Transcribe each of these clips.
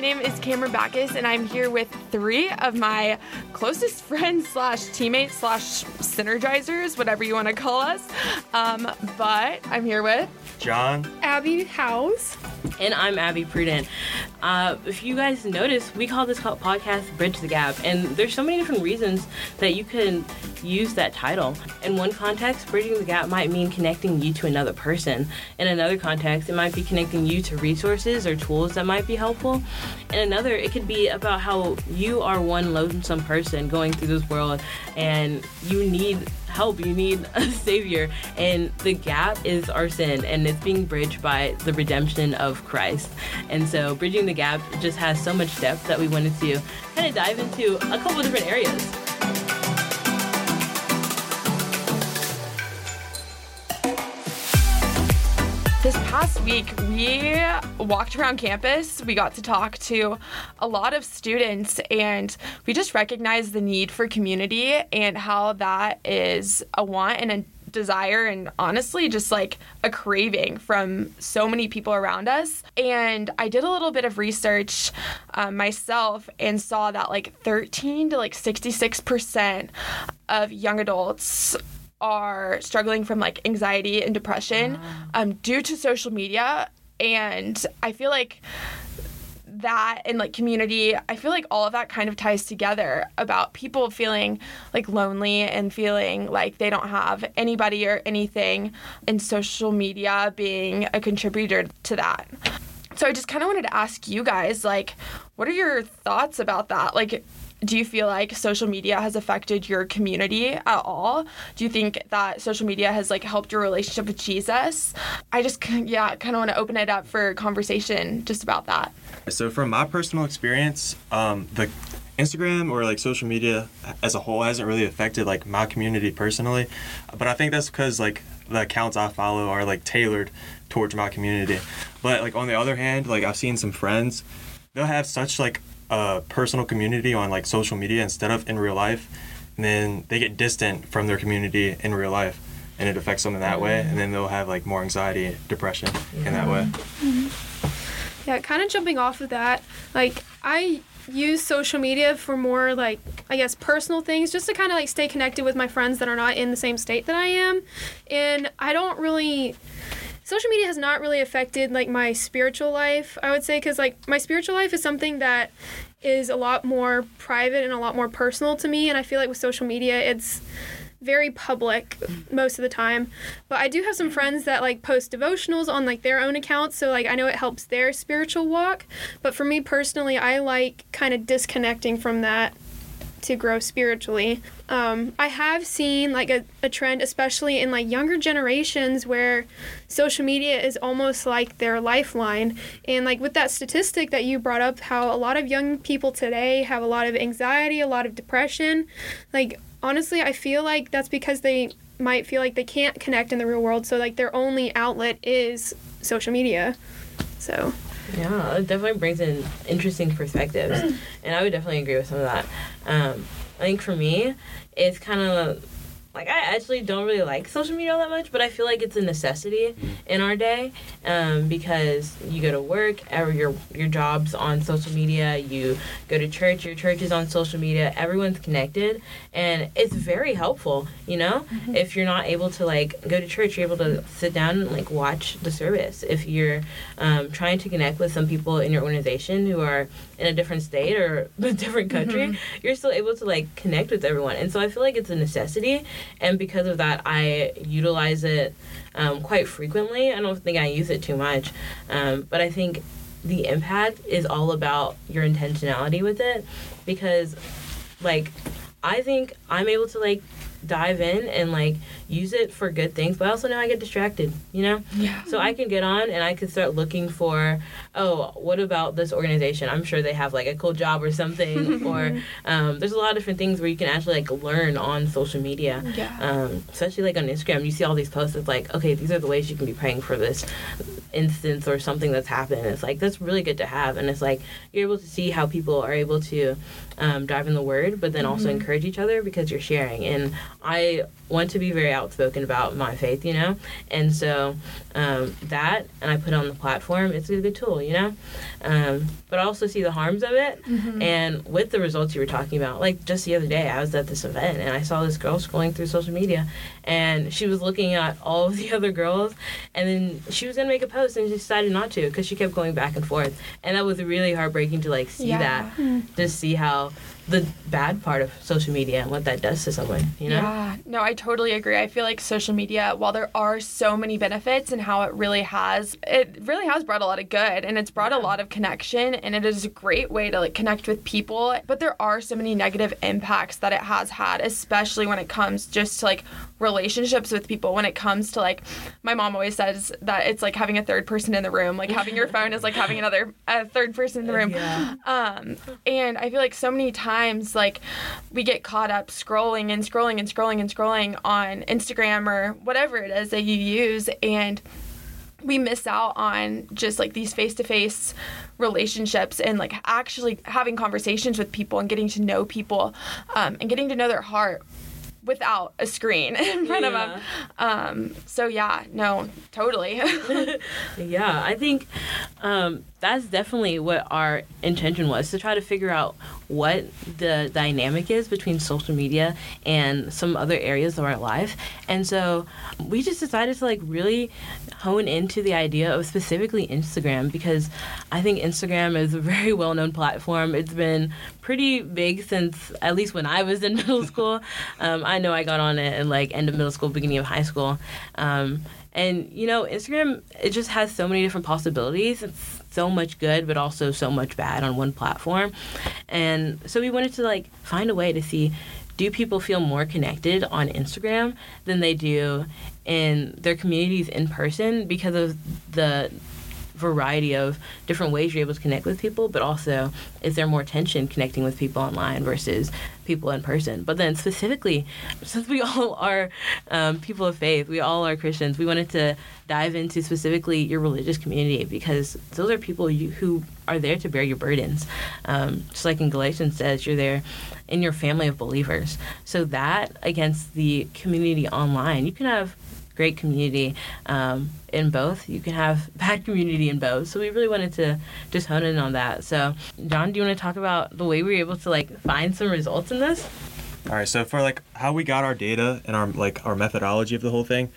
My name is Cameron Backus, and I'm here with three of my closest friends slash teammates slash synergizers, whatever you want to call us. Um, but I'm here with John, Abby House, and I'm Abby Prudent. Uh, if you guys notice, we call this podcast Bridge the Gap, and there's so many different reasons that you can use that title. In one context, bridging the gap might mean connecting you to another person. In another context, it might be connecting you to resources or tools that might be helpful. In another, it could be about how you are one lonesome person going through this world and you need help, you need a savior, and the gap is our sin, and it's being bridged by the redemption of Christ. And so, bridging the gap just has so much depth that we wanted to kind of dive into a couple different areas. This past week, we walked around campus. We got to talk to a lot of students, and we just recognized the need for community and how that is a want and a desire and honestly just like a craving from so many people around us. And I did a little bit of research um, myself and saw that like 13 to like 66% of young adults are struggling from like anxiety and depression wow. um, due to social media. And I feel like that and like community, I feel like all of that kind of ties together about people feeling like lonely and feeling like they don't have anybody or anything, and social media being a contributor to that. So I just kind of wanted to ask you guys, like, what are your thoughts about that? Like, do you feel like social media has affected your community at all? Do you think that social media has like helped your relationship with Jesus? I just yeah, kind of want to open it up for conversation just about that. So from my personal experience, um, the Instagram or like social media as a whole hasn't really affected like my community personally, but I think that's because like the accounts I follow are like tailored towards my community. But like on the other hand, like I've seen some friends, they'll have such like a personal community on like social media instead of in real life, and then they get distant from their community in real life, and it affects them in that way, and then they'll have like more anxiety, depression in that way. Mm-hmm. Yeah, kind of jumping off of that, like I use social media for more like I guess personal things just to kind of like stay connected with my friends that are not in the same state that I am. And I don't really social media has not really affected like my spiritual life i would say because like my spiritual life is something that is a lot more private and a lot more personal to me and i feel like with social media it's very public most of the time. But i do have some friends that like post devotionals on like their own accounts so like i know it helps their spiritual walk. But for me personally i like kind of disconnecting from that to grow spiritually. Um, I have seen like a, a trend, especially in like younger generations, where social media is almost like their lifeline. And like with that statistic that you brought up, how a lot of young people today have a lot of anxiety, a lot of depression. Like honestly, I feel like that's because they might feel like they can't connect in the real world. So like their only outlet is social media. So. Yeah, it definitely brings in interesting perspectives, and I would definitely agree with some of that. Um, I think for me, it's kind of like I actually don't really like social media all that much, but I feel like it's a necessity mm-hmm. in our day um, because you go to work, every, your your job's on social media. You go to church, your church is on social media. Everyone's connected, and it's very helpful. You know, mm-hmm. if you're not able to like go to church, you're able to sit down and like watch the service. If you're um, trying to connect with some people in your organization who are in a different state or a different country, mm-hmm. you're still able to like connect with everyone. And so I feel like it's a necessity and because of that, I utilize it um, quite frequently. I don't think I use it too much, um, but I think the impact is all about your intentionality with it because, like, I think I'm able to like dive in and like use it for good things but I also know I get distracted you know? Yeah. So I can get on and I can start looking for oh what about this organization? I'm sure they have like a cool job or something or um, there's a lot of different things where you can actually like learn on social media. Yeah. Um, especially like on Instagram you see all these posts of like okay these are the ways you can be praying for this instance or something that's happened. It's like that's really good to have, and it's like you're able to see how people are able to um, dive in the word, but then also Mm-hmm. encourage each other because you're sharing. And I want to be very outspoken about my faith, you know, and so um, that and I put it on the platform. It's a good tool, you know, um, but I also see the harms of it. Mm-hmm. And with the results you were talking about, like just the other day, I was at this event and I saw this girl scrolling through social media, and she was looking at all of the other girls, and then she was gonna make a post and she decided not to because she kept going back and forth, and that was really heartbreaking to like see Yeah. that, just see how the bad part of social media and what that does to someone, you know. Yeah, no, I totally agree. I feel like social media, while there are so many benefits and how it really has, it really has brought a lot of good and it's brought a lot of connection and it is a great way to like connect with people. But there are so many negative impacts that it has had, especially when it comes just to like relationships with people. When it comes to like, my mom always says that it's like having a third person in the room, like having your phone is like having another a third person in the room. Yeah. Um, and I feel like so many times, like, we get caught up scrolling and scrolling and scrolling and scrolling on Instagram or whatever it is that you use, and we miss out on just like these face to face relationships and like actually having conversations with people and getting to know people um, and getting to know their heart without a screen in front of them. Um, so, yeah, no, totally. Yeah, I think um, that's definitely what our intention was to try to figure out what the dynamic is between social media and some other areas of our life. And so we just decided to like really hone into the idea of specifically Instagram because I think Instagram is a very well known platform. It's been pretty big since at least when I was in middle school. Um, I know I got on it in like end of middle school, beginning of high school. Um, and you know, Instagram it just has so many different possibilities. It's so much good, but also so much bad on one platform. And so we wanted to like find a way to see do people feel more connected on Instagram than they do in their communities in person because of the variety of different ways you're able to connect with people, but also is there more tension connecting with people online versus people in person? But then specifically, since we all are um, people of faith, we all are Christians, we wanted to dive into specifically your religious community because those are people you, who are there to bear your burdens. Um, just like in Galatians says, you're there in your family of believers. So that against the community online, you can have great community um, in both. You can have bad community in both. So we really wanted to just hone in on that. So John, do you want to talk about the way we were able to like find some results in this? All right, so for like how we got our data and our like our methodology of the whole thing,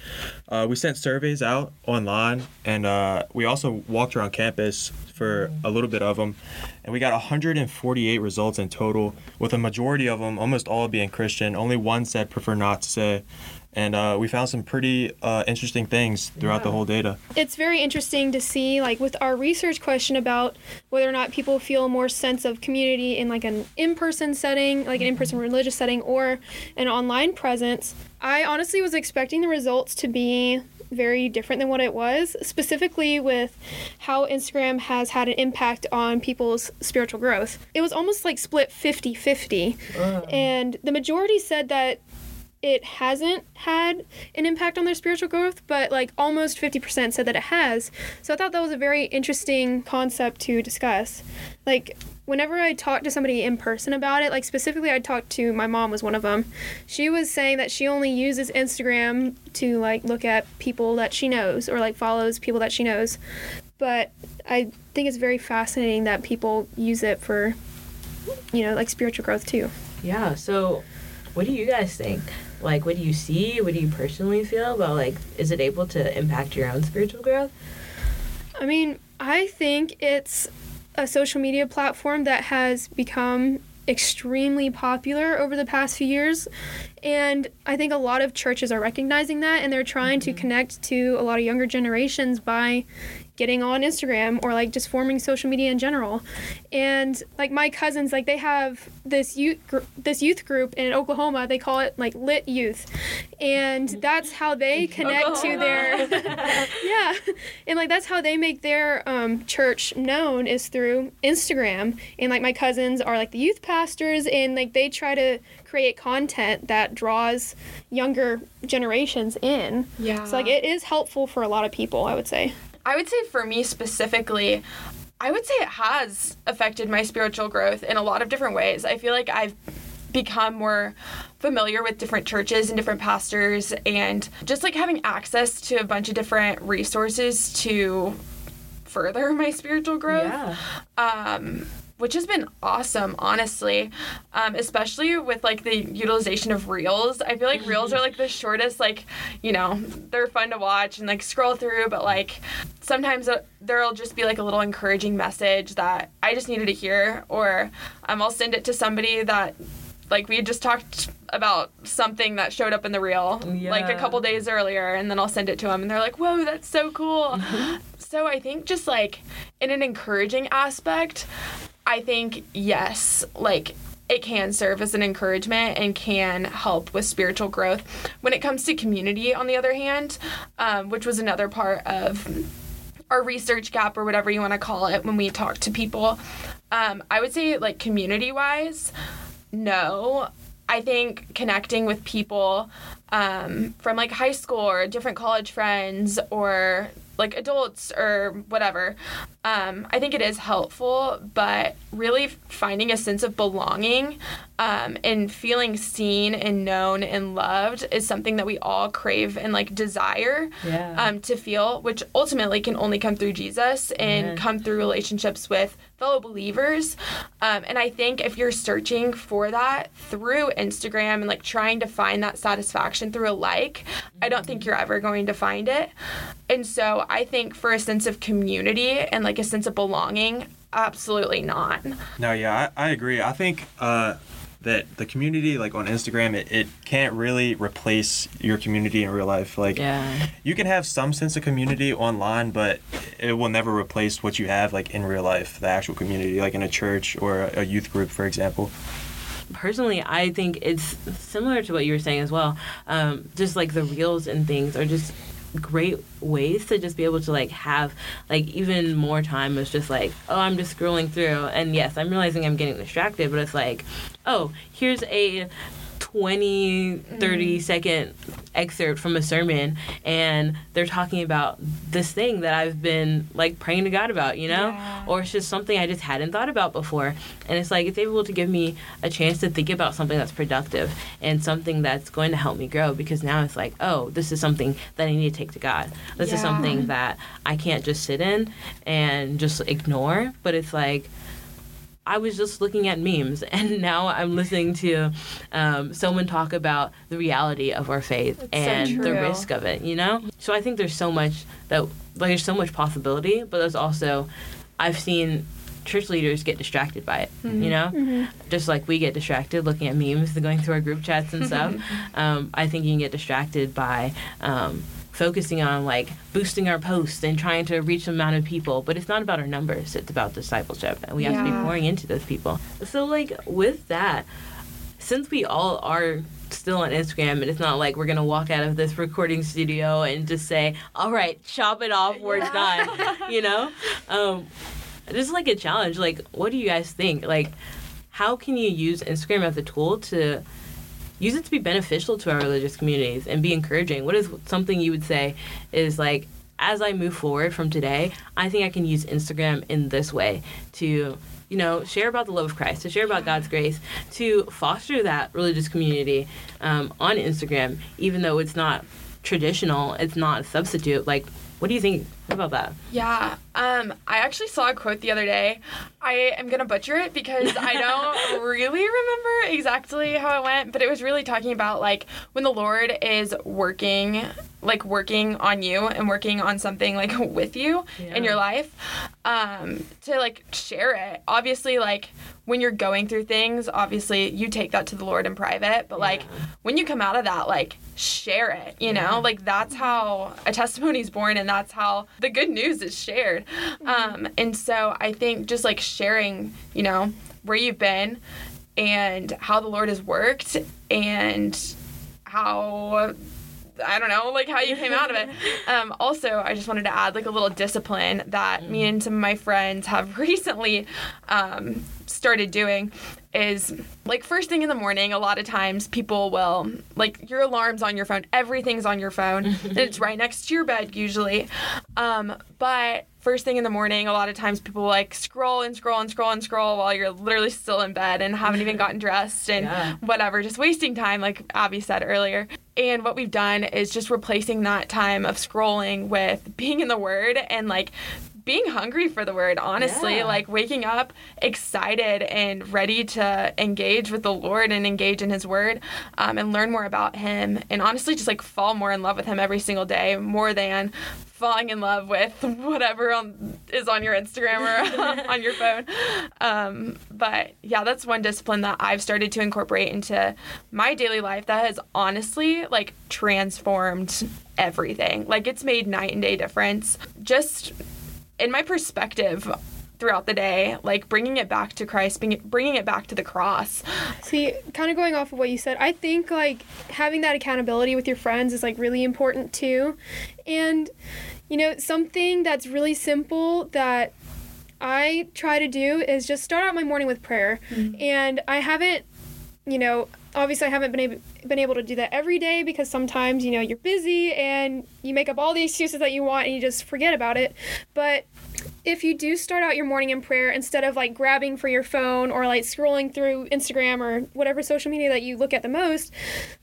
uh, we sent surveys out online, and uh, we also walked around campus for a little bit of them, and we got 148 results in total, with a majority of them, almost all being Christian. Only one said prefer not to say, and uh, we found some pretty uh, interesting things throughout the whole data. it's very interesting to see like with our research question about whether or not people feel more sense of community in like an in-person setting like an in-person religious setting or an online presence i honestly was expecting the results to be very different than what it was specifically with how instagram has had an impact on people's spiritual growth. It was almost like split 50-50 and the majority said that it hasn't had an impact on their spiritual growth, but like almost 50% said that it has. So I thought that was a very interesting concept to discuss. Like, whenever I talked to somebody in person about it, like specifically, I talked to my mom, was one of them. She was saying that she only uses Instagram to like look at people that she knows or like follows people that she knows. But I think it's very fascinating that people use it for, you know, like spiritual growth too. Yeah. So, what do you guys think? Like, what do you see? What do you personally feel about like? Is it able to impact your own spiritual growth? I mean, I think it's a social media platform that has become extremely popular over the past few years. And I think a lot of churches are recognizing that and they're trying to connect to a lot of younger generations by getting on Instagram or like just forming social media in general. And like my cousins like they have this youth gr- this youth group in Oklahoma, they call it like Lit Youth. And that's how they connect to their yeah. And like that's how they make their um, church known is through instagram. And like my cousins are like the youth pastors and like they try to create content that draws younger generations in yeah. so like it is helpful for a lot of people i would say I would say for me specifically, I would say it has affected my spiritual growth in a lot of different ways. I feel like I've become more familiar with different churches and different pastors and just like having access to a bunch of different resources to further my spiritual growth. Yeah. Um which has been awesome, honestly. Um, especially with like the utilization of reels. I feel like reels are like the shortest, like, you know, they're fun to watch and like scroll through, but like sometimes uh, there'll just be like a little encouraging message that I just needed to hear, or um, I'll send it to somebody that like we had just talked about something that showed up in the reel like a couple days earlier and then I'll send it to them and they're like, "Whoa, that's so cool." so I think just like in an encouraging aspect, I think yes, like it can serve as an encouragement and can help with spiritual growth. When it comes to community, on the other hand, um, which was another part of our research gap or whatever you want to call it when we talk to people, um, I would say like community wise, no. I think connecting with people um, from like high school or different college friends or like adults or whatever, um, I think it is helpful, but really finding a sense of belonging um, and feeling seen and known and loved is something that we all crave and like desire Yeah. um, to feel, which ultimately can only come through Jesus and Amen. come through relationships with fellow believers. Um, and I think if you're searching for that through Instagram and like trying to find that satisfaction through a like, I don't think you're ever going to find it. And so I think for a sense of community and like a sense of belonging, absolutely not. No, yeah, I, I agree. I think uh, that the community, like on Instagram, it, it can't really replace your community in real life. Like, Yeah. you can have some sense of community online, but it will never replace what you have, like in real life, the actual community, like in a church or a, a youth group, for example. personally, I think it's similar to what you were saying as well. Um, just like the reels and things are just great ways to just be able to like have like even more time is just like oh i'm just scrolling through. And yes i'm realizing i'm getting distracted but it's like oh here's a 20 30 mm. second excerpt from a sermon and they're talking about this thing that i've been like praying to god about you know Yeah. or it's just something I just hadn't thought about before. And it's like it's able to give me a chance to think about something that's productive and something that's going to help me grow because now it's like, oh, this is something that I need to take to God. This is something that I can't just sit in and just ignore, but it's like I was just looking at memes, and now I'm listening to um, someone talk about the reality of our faith so and the risk of it. You know, so I think there's so much that like there's so much possibility, but there's also I've seen church leaders get distracted by it. You know, just like we get distracted looking at memes, going through our group chats and stuff. um, I think you can get distracted by. Um, focusing on like boosting our posts and trying to reach an amount of people but it's not about our numbers it's about discipleship and we have to be pouring into those people so like with that since we all are still on Instagram and it's not like we're gonna walk out of this recording studio and just say, All right, chop it off, we're done. You know? Um just like a challenge, like what do you guys think? Like how can you use Instagram as a tool to use it to be beneficial to our religious communities and be encouraging? What is something you would say is like as I move forward from today, I think I can use Instagram in this way to you know, share about the love of Christ, to share about God's grace, to foster that religious community um, on Instagram, even though it's not traditional, it's not a substitute. Like, what do you think about that? Yeah. Um, I actually saw a quote the other day. I am gonna butcher it because I don't really remember exactly how it went, but it was really talking about like when the Lord is working, like working on you and working on something like with you in your life, um, to like share it. Obviously, like when you're going through things, obviously you take that to the Lord in private, but like when you come out of that, like share it, you know? Like that's how a testimony is born and that's how the good news is shared. Um, and so I think just like sharing, you know, where you've been and how the Lord has worked and how I don't know, like how you came out of it. Um, also, I just wanted to add like a little discipline that me and some of my friends have recently um, started doing is like first thing in the morning a lot of times people will like your alarms on your phone. Everything's on your phone. And it's right next to your bed usually Um, but first thing in the morning, a lot of times people like scroll and scroll and scroll and scroll while you're literally still in bed and haven't even gotten dressed and Yeah. whatever, just wasting time, like Abby said earlier. And what we've done is just replacing that time of scrolling with being in the Word and like being hungry for the Word, honestly. Yeah. Like waking up excited and ready to engage with the Lord and engage in His Word um, and learn more about Him. And honestly, just like fall more in love with Him every single day, more than falling in love with whatever on, is on your Instagram or on your phone. Um, but yeah, that's one discipline that I've started to incorporate into my daily life that has honestly like transformed everything. Like it's made night and day difference. Just in my perspective throughout the day, like bringing it back to Christ, bringing it back to the cross. See, kind of going off of what you said, I think like having that accountability with your friends is like really important too. And you know, something that's really simple that I try to do is just start out my morning with prayer. Mm-hmm. And I haven't, you know, obviously I haven't been able been able to do that every day because sometimes, you know, you're busy and you make up all the excuses that you want and you just forget about it. But if you do start out your morning in prayer instead of like grabbing for your phone or like scrolling through Instagram or whatever social media that you look at the most,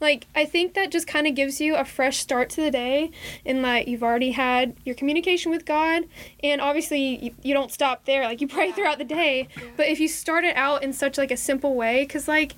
like I think that just kind of gives you a fresh start to the day in that you've already had your communication with God and obviously you, you don't stop there like you pray throughout the day, but if you start it out in such like a simple way cuz like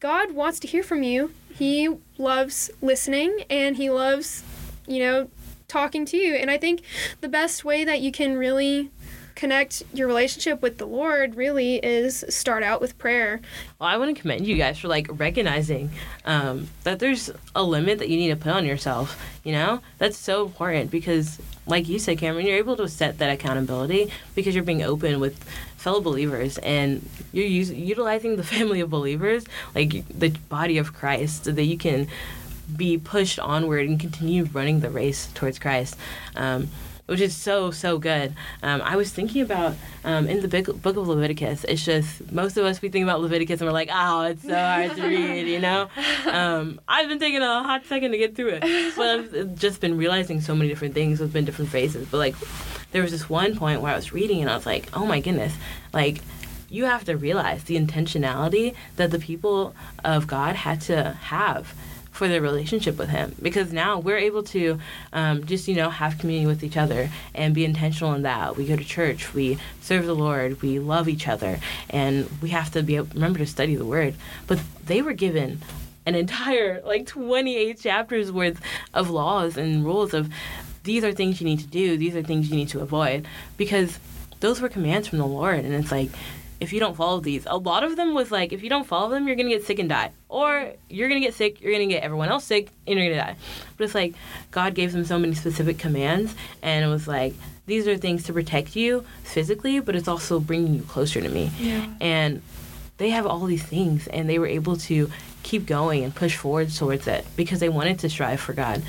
God wants to hear from you. He loves listening and he loves, you know, talking to you. And I think the best way that you can really connect your relationship with the Lord really is start out with prayer. Well, I want to commend you guys for like recognizing um, that there's a limit that you need to put on yourself. You know, that's so important because, like you said, Cameron, you're able to set that accountability because you're being open with fellow believers and you're us- utilizing the family of believers, like the body of Christ, so that you can be pushed onward and continue running the race towards Christ. Um, which is so so good. Um, I was thinking about um, in the big, book of Leviticus. It's just most of us we think about Leviticus and we're like, oh, it's so hard to read, you know. Um, I've been taking a hot second to get through it, but I've just been realizing so many different things with been different phases. But like, there was this one point where I was reading and I was like, oh my goodness, like you have to realize the intentionality that the people of God had to have for their relationship with him. Because now we're able to um, just you know have community with each other and be intentional in that. We go to church we serve the lord we love each other and we have to be able, remember to study the word. But they were given an entire like 28 chapters worth of laws and rules of these are things you need to do these are things you need to avoid. Because those were commands from the lord and it's like if you don't follow these a lot of them was like if you don't follow them you're gonna get sick and die. Or you're gonna get sick you're gonna get everyone else sick and you're gonna die. But it's like god gave them so many specific commands and it was like these are things to protect you physically but it's also bringing you closer to me. Yeah. and they have all these things and they were able to keep going and push forward towards it because they wanted to strive for god.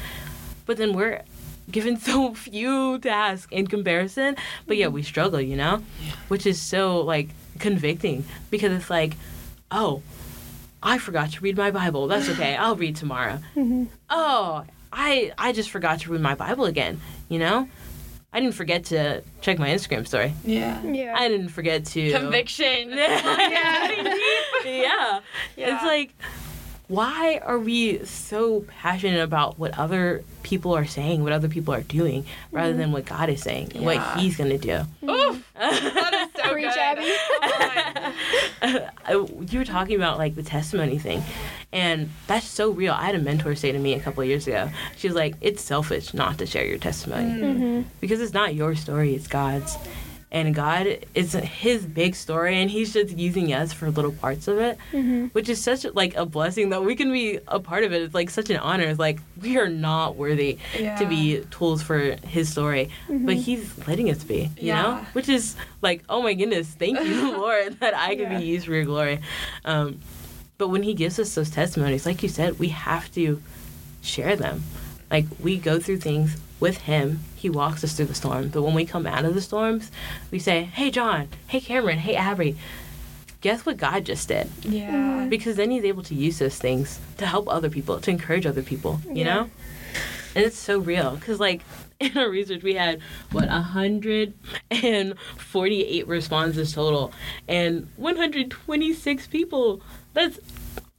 But then we're given so few tasks in comparison but yeah mm-hmm. we struggle you know? Which is so like convicting because it's like oh i forgot to read my bible that's okay i'll read tomorrow mm-hmm. oh i i just forgot to read my bible again you know i didn't forget to check my instagram story Yeah. Yeah. i didn't forget to Conviction. yeah. yeah. Yeah. It's like, why are we so passionate about what other people are saying, what other people are doing, rather mm-hmm. than what God is saying, and what He's going to do? Oof, that is so Preach, good. Abby. Oh you were talking about like the testimony thing, and that's so real. I had a mentor say to me a couple of years ago, she was like, "It's selfish not to share your testimony Mm-hmm. because it's not your story; it's God's." And God is His big story, and He's just using us for little parts of it. Mm-hmm. which is such like a blessing that we can be a part of it. It's like such an honor. It's like we are not worthy to be tools for his story, but he's letting us be, you know? Which is like, oh my goodness, thank you, Lord, that I can Yeah. be used for your glory. Um, but when he gives us those testimonies, like you said, we have to share them. Like we go through things with him. He walks us through the storm. But when we come out of the storms, we say, Hey John, hey Cameron, hey Abby, guess what God just did? Yeah. Mm-hmm. because then he's able to use those things to help other people to encourage other people you Yeah. know and it's so real because like in our research we had what 148 responses total and 126 people that's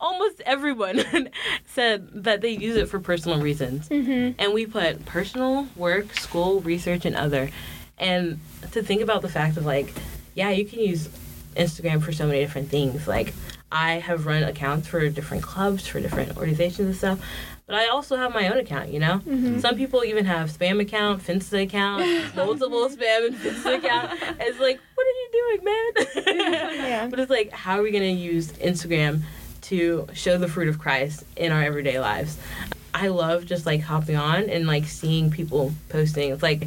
almost everyone said that they use it for personal reasons Mm-hmm. and we put personal work school research and other and to think about the fact of like yeah you can use instagram for so many different things like i have run accounts for different clubs for different organizations and stuff but i also have my own account you know Mm-hmm. some people even have spam account finsta account multiple spam and finsta account it's like what are you doing man Yeah. but it's like how are we going to use instagram to show the fruit of christ in our everyday lives I love just like hopping on and like seeing people posting. It's like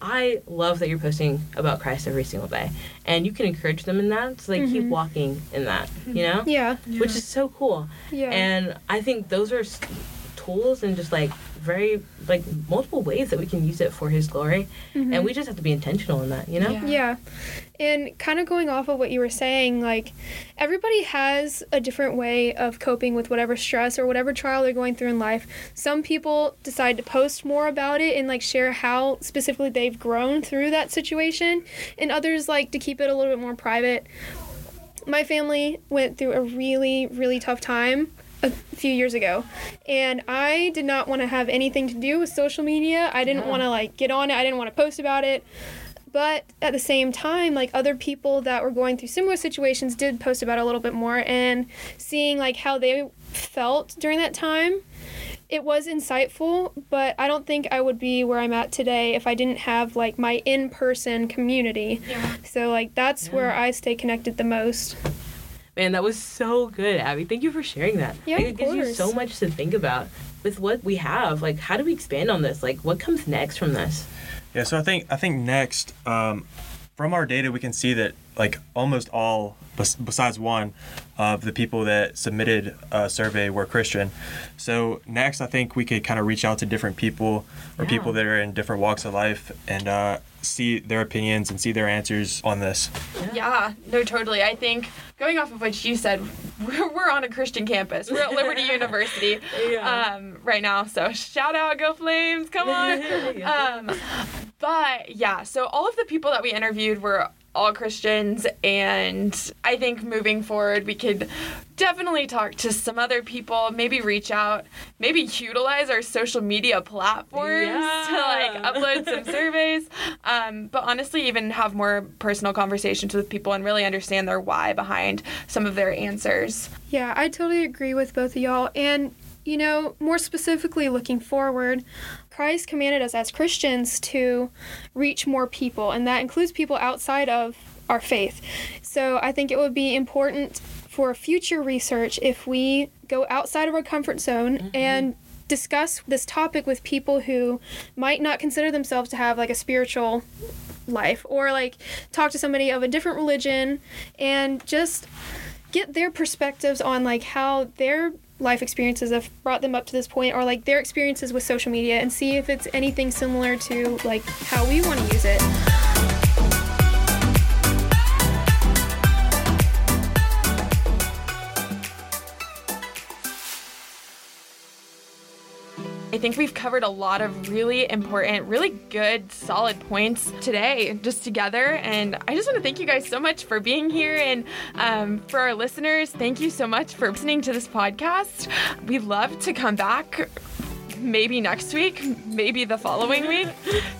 I love that you're posting about Christ every single day, and you can encourage them in that. So like keep Mhm. walking in that, you know, Yeah. which is so cool. Yeah. And I think those are tools and just like very like multiple ways that we can use it for His glory, Mhm. and we just have to be intentional in that, you know. Yeah. Yeah. And kind of going off of what you were saying, like everybody has a different way of coping with whatever stress or whatever trial they're going through in life. Some people decide to post more about it and like share how specifically they've grown through that situation, and others like to keep it a little bit more private. My family went through a really, really tough time a few years ago. And i did not want to have anything to do with social media. I didn't Yeah. want to like get on it. I didn't want to post about it. But at the same time like other people that were going through similar situations did post about it a little bit more. And seeing like how they felt during that time it was insightful. But i don't think i would be where i'm at today if i didn't have like my in-person community. Yeah. so like that's where i stay connected the most Man, that was so good, Abby. Thank you for sharing that. Yeah, Like, of it gives you so much to think about with what we have. Like, how do we expand on this? Like, what comes next from this? Yeah, so I think I think next, um, from our data, we can see that like almost all, bes- besides one, of the people that submitted a survey were Christian. So next, I think we could kind of reach out to different people or Yeah. people that are in different walks of life and uh, see their opinions and see their answers on this. Yeah, no, totally. I think going off of what you said, we're, we're on a Christian campus. We're at Liberty University Yeah. um, right now. So shout out, go Flames! Come on. Um, but yeah, so all of the people that we interviewed were all Christians, and I think moving forward, we could definitely talk to some other people, maybe reach out, maybe utilize our social media platforms to like upload some surveys. Um, but honestly, even have more personal conversations with people and really understand their why behind some of their answers. Yeah, I totally agree with both of y'all. And, you know, more specifically looking forward, Christ commanded us as Christians to reach more people, and that includes people outside of our faith. So I think it would be important for future research if we go outside of our comfort zone mm-hmm. and discuss this topic with people who might not consider themselves to have like a spiritual life or like talk to somebody of a different religion and just get their perspectives on like how their life experiences have brought them up to this point or like their experiences with social media and see if it's anything similar to like how we want to use it. I think we've covered a lot of really important, really good, solid points today, just together. And I just want to thank you guys so much for being here. And um, for our listeners, thank you so much for listening to this podcast. We'd love to come back maybe next week, maybe the following week,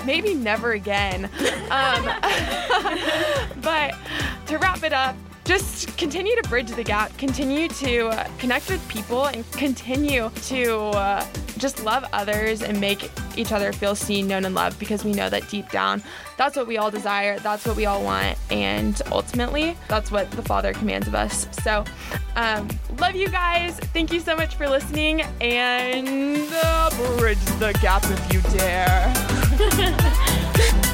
maybe never again. Um, but to wrap it up, just continue to bridge the gap, continue to connect with people, and continue to uh, just love others and make each other feel seen, known, and loved because we know that deep down, that's what we all desire, that's what we all want, and ultimately, that's what the Father commands of us. So, um, love you guys. Thank you so much for listening, and uh, bridge the gap if you dare.